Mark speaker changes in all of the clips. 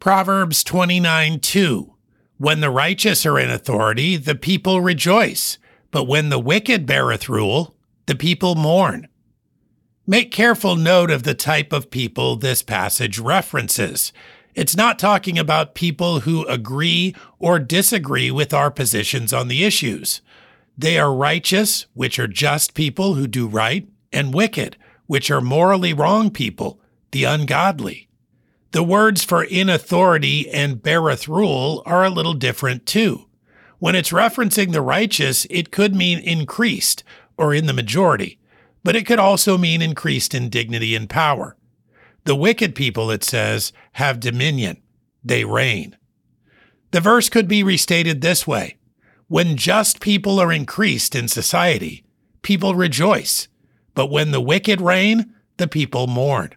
Speaker 1: Proverbs 29 2. When the righteous are in authority, the people rejoice, but when the wicked beareth rule, the people mourn. Make careful note of the type of people this passage references. It's not talking about people who agree or disagree with our positions on the issues. They are righteous, which are just people who do right, and wicked, which are morally wrong people, the ungodly. The words for in authority and beareth rule are a little different too. When it's referencing the righteous, it could mean increased or in the majority, but it could also mean increased in dignity and power. The wicked people, it says, have dominion. They reign. The verse could be restated this way When just people are increased in society, people rejoice, but when the wicked reign, the people mourn.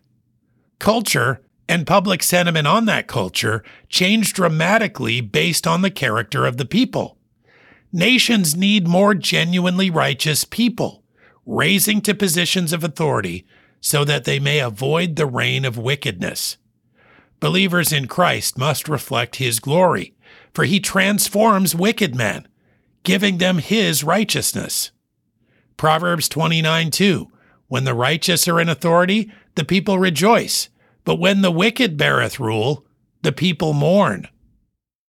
Speaker 1: Culture and public sentiment on that culture change dramatically based on the character of the people. Nations need more genuinely righteous people, raising to positions of authority so that they may avoid the reign of wickedness. Believers in Christ must reflect his glory, for he transforms wicked men, giving them his righteousness. Proverbs 29 2 When the righteous are in authority, the people rejoice but when the wicked beareth rule, the people mourn.